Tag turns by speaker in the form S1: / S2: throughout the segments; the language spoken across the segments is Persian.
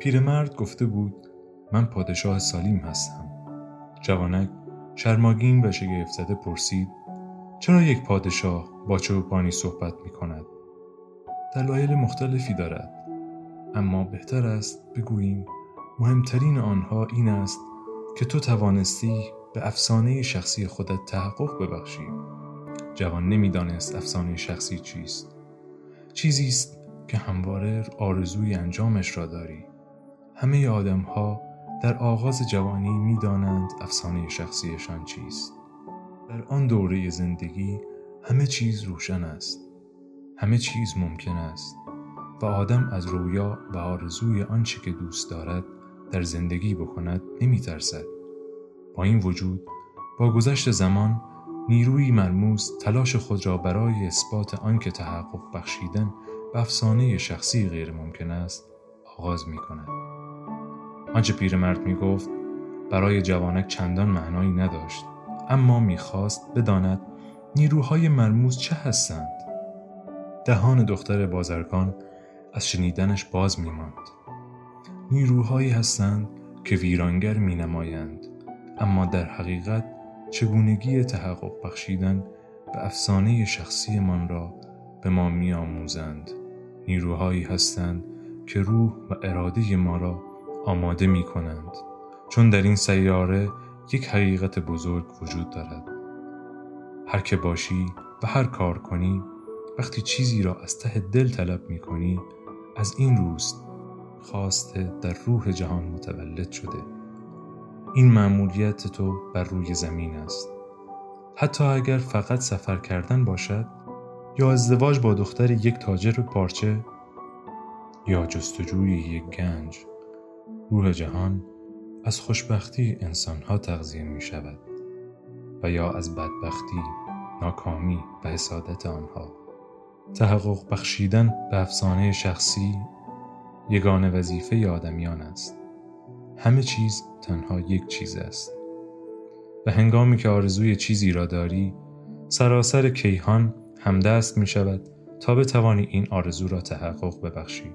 S1: پیرمرد گفته بود من پادشاه سالیم هستم. جوانک شرماگین و شگفت زده پرسید چرا یک پادشاه با چوپانی صحبت می کند؟ دلایل مختلفی دارد اما بهتر است بگوییم مهمترین آنها این است که تو توانستی به افسانه شخصی خودت تحقق ببخشی. جوان نمی‌دانست افسانه شخصی چیست. چیزی است که همواره آرزوی انجامش را داری. همه آدم ها در آغاز جوانی می‌دانند افسانه شخصیشان چیست در آن دوره زندگی همه چیز روشن است همه چیز ممکن است و آدم از رویا و آرزوی آنچه که دوست دارد در زندگی بکند نمی ترسد. با این وجود با گذشت زمان نیروی مرموز تلاش خود را برای اثبات آنکه تحقق بخشیدن به افسانه شخصی غیر ممکن است آغاز می کند. آنچه پیرمرد می گفت برای جوانک چندان معنایی نداشت اما می‌خواست بداند نیروهای مرموز چه هستند دهان دختر بازرگان از شنیدنش باز میماند نیروهایی هستند که ویرانگر می نمایند اما در حقیقت چگونگی تحقق بخشیدن به افسانه شخصیمان را به ما می آموزند. نیروهایی هستند که روح و اراده ما را آماده می کنند چون در این سیاره یک حقیقت بزرگ وجود دارد. هر که باشی و هر کار کنی وقتی چیزی را از ته دل طلب می کنی از این روست خواسته در روح جهان متولد شده. این معمولیت تو بر روی زمین است. حتی اگر فقط سفر کردن باشد یا ازدواج با دختر یک تاجر پارچه یا جستجوی یک گنج روح جهان از خوشبختی انسانها تغذیه می شود و یا از بدبختی، ناکامی و حسادت آنها. تحقق بخشیدن به افسانه شخصی یگانه وظیفه آدمیان است. همه چیز تنها یک چیز است. و هنگامی که آرزوی چیزی را داری سراسر کیهان همدست می شود تا بتوانی این آرزو را تحقق ببخشی.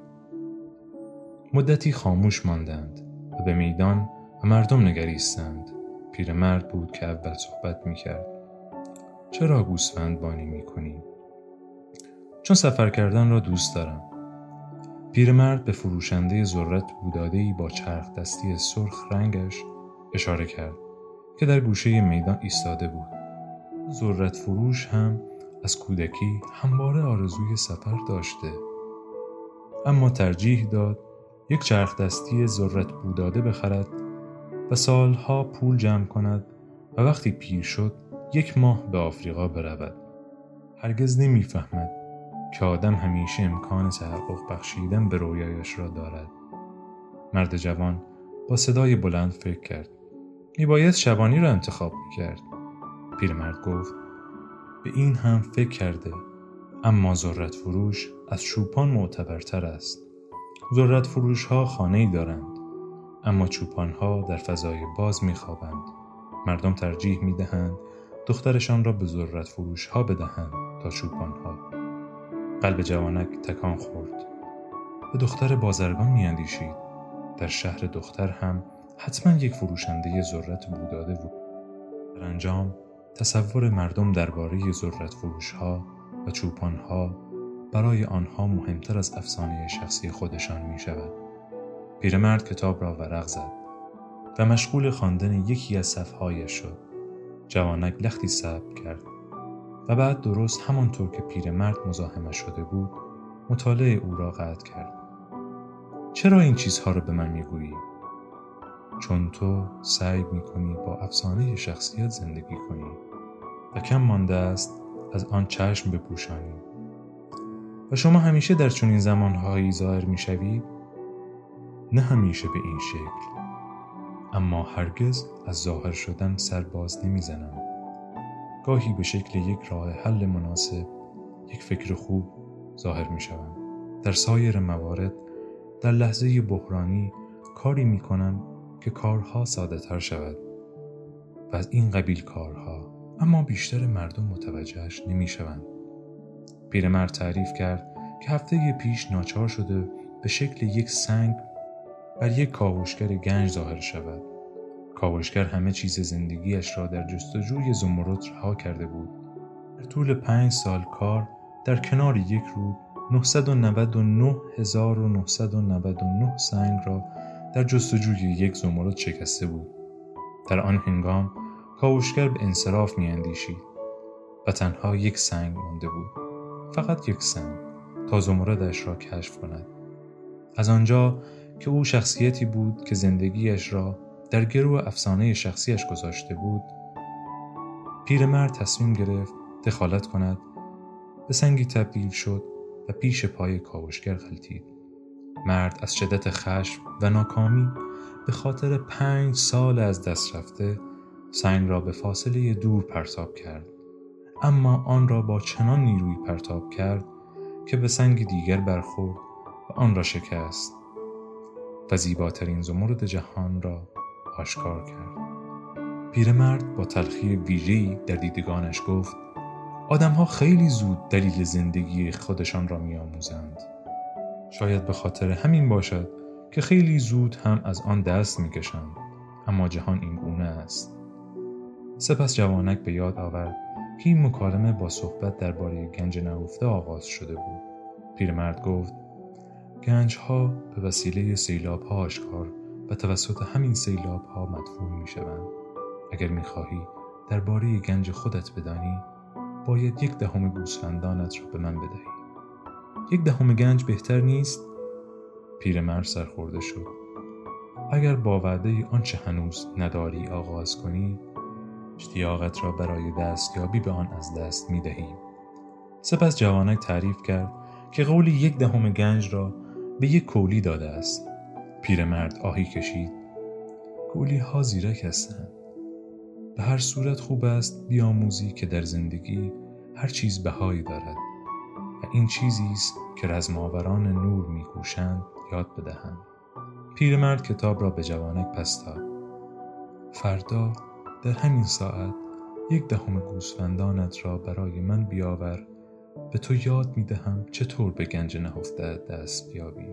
S1: مدتی خاموش ماندند و به میدان و مردم نگریستند. پیرمرد بود که اول صحبت می کرد چرا گوسفند بانی می کنی؟ چون سفر کردن را دوست دارم. پیرمرد به فروشنده ذرت بودادهی با چرخ دستی سرخ رنگش اشاره کرد که در گوشه میدان ایستاده بود. ذرت فروش هم از کودکی همواره آرزوی سفر داشته. اما ترجیح داد یک چرخ دستی ذرت بوداده بخرد و سالها پول جمع کند و وقتی پیر شد یک ماه به آفریقا برود. هرگز نمی‌فهمد که آدم همیشه امکان تحقق بخشیدن به رویایش را دارد. مرد جوان با صدای بلند فکر کرد. میباید شبانی را انتخاب می‌کرد. پیرمرد گفت به این هم فکر کرده اما ذرت فروش از چوپان معتبرتر است. ذرت فروش ها خانه ای دارند اما چوپان ها در فضای باز می خوابند. مردم ترجیح می دهند دخترشان را به ذرت فروش ها بدهند تا چوپان ها. قلب جوانک تکان خورد. به دختر بازرگان می اندیشید. در شهر دختر هم حتما یک فروشنده ذرت بوداده بود. در انجام تصور مردم درباره ذرت فروش ها و چوپان ها برای آنها مهمتر از افسانه شخصی خودشان می شود. پیرمرد کتاب را ورق زد و مشغول خواندن یکی از صفحایش شد. جوانک لختی صبر کرد و بعد درست همانطور که پیرمرد مزاحمه شده بود مطالعه او را قطع کرد. چرا این چیزها را به من می‌گویی؟ چون تو سعی می‌کنی با افسانه شخصیت زندگی کنی و کم مانده است از آن چشم بپوشانی و شما همیشه در چنین زمانهایی ظاهر می‌شوید نه همیشه به این شکل اما هرگز از ظاهر شدن سر باز نمی‌زنم گاهی به شکل یک راه حل مناسب یک فکر خوب ظاهر می شوم. در سایر موارد در لحظه بحرانی کاری می کنم که کارها ساده تر شود و از این قبیل کارها اما بیشتر مردم متوجهش نمی شوند. پیرمرد تعریف کرد که هفته پیش ناچار شده به شکل یک سنگ بر یک کاوشگر گنج ظاهر شود. کاوشگر همه چیز زندگیش را در جستجوی زمرد رها کرده بود. در طول پنج سال کار در کنار یک رود 999999 سنگ را در جستجوی یک زمرد شکسته بود. در آن هنگام کاوشگر به انصراف میاندیشید و تنها یک سنگ مانده بود. فقط یک سنگ تا زمردش را کشف کند. از آنجا که او شخصیتی بود که زندگیش را در گرو افسانه شخصیش گذاشته بود پیرمرد تصمیم گرفت دخالت کند به سنگی تبدیل شد و پیش پای کاوشگر غلطید مرد از شدت خشم و ناکامی به خاطر پنج سال از دست رفته سنگ را به فاصله دور پرتاب کرد. اما آن را با چنان نیروی پرتاب کرد که به سنگ دیگر برخورد و آن را شکست و زیباترین زمرد جهان را آشکار کرد. پیرمرد با تلخی ویژه‌ای در دیدگانش گفت آدمها خیلی زود دلیل زندگی خودشان را میآموزند. شاید به خاطر همین باشد که خیلی زود هم از آن دست می‌کشند اما جهان این گونه است. سپس جوانک به یاد آورد که این مکالمه با صحبت درباره گنج نهفته آغاز شده بود. پیرمرد گفت گنج ها به وسیله سیلاب ها آشکار و توسط همین سیلاب ها مدفون می شوند. اگر می خواهی درباره گنج خودت بدانی باید یک دهم گوسفندانت را به من بدهی. یک دهم گنج بهتر نیست؟ پیرمرد سرخورده شد. اگر با وعده آنچه هنوز نداری آغاز کنی اشتیاقت را برای دستیابی به آن از دست می دهی. سپس جوانک تعریف کرد که قول یک دهم گنج را به یک کولی داده است. پیرمرد آهی کشید. کولی ها زیرک هستند. به هر صورت خوب است بیاموزی که در زندگی هر چیز بهایی دارد و این چیزی است که رزماوران نور میکوشند یاد بدهند. پیرمرد کتاب را به جوانک پس داد. فردا در همین ساعت یک دهم گوسفندانت را برای من بیاور به تو یاد می دهم چطور به گنج نهفته دست بیابی.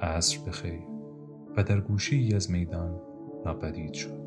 S1: عصر بخیر. و در گوشه ای از میدان ناپدید شد.